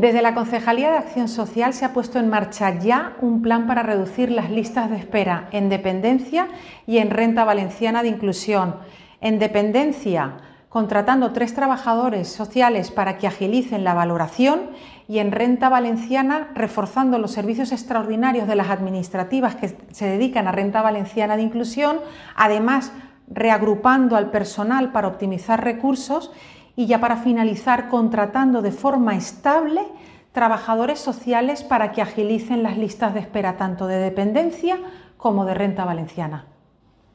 Desde la Concejalía de Acción Social se ha puesto en marcha ya un plan para reducir las listas de espera en dependencia y en renta valenciana de inclusión. En dependencia, contratando tres trabajadores sociales para que agilicen la valoración y en renta valenciana reforzando los servicios extraordinarios de las administrativas que se dedican a renta valenciana de inclusión, además reagrupando al personal para optimizar recursos y ya para finalizar contratando de forma estable trabajadores sociales para que agilicen las listas de espera tanto de dependencia como de renta valenciana.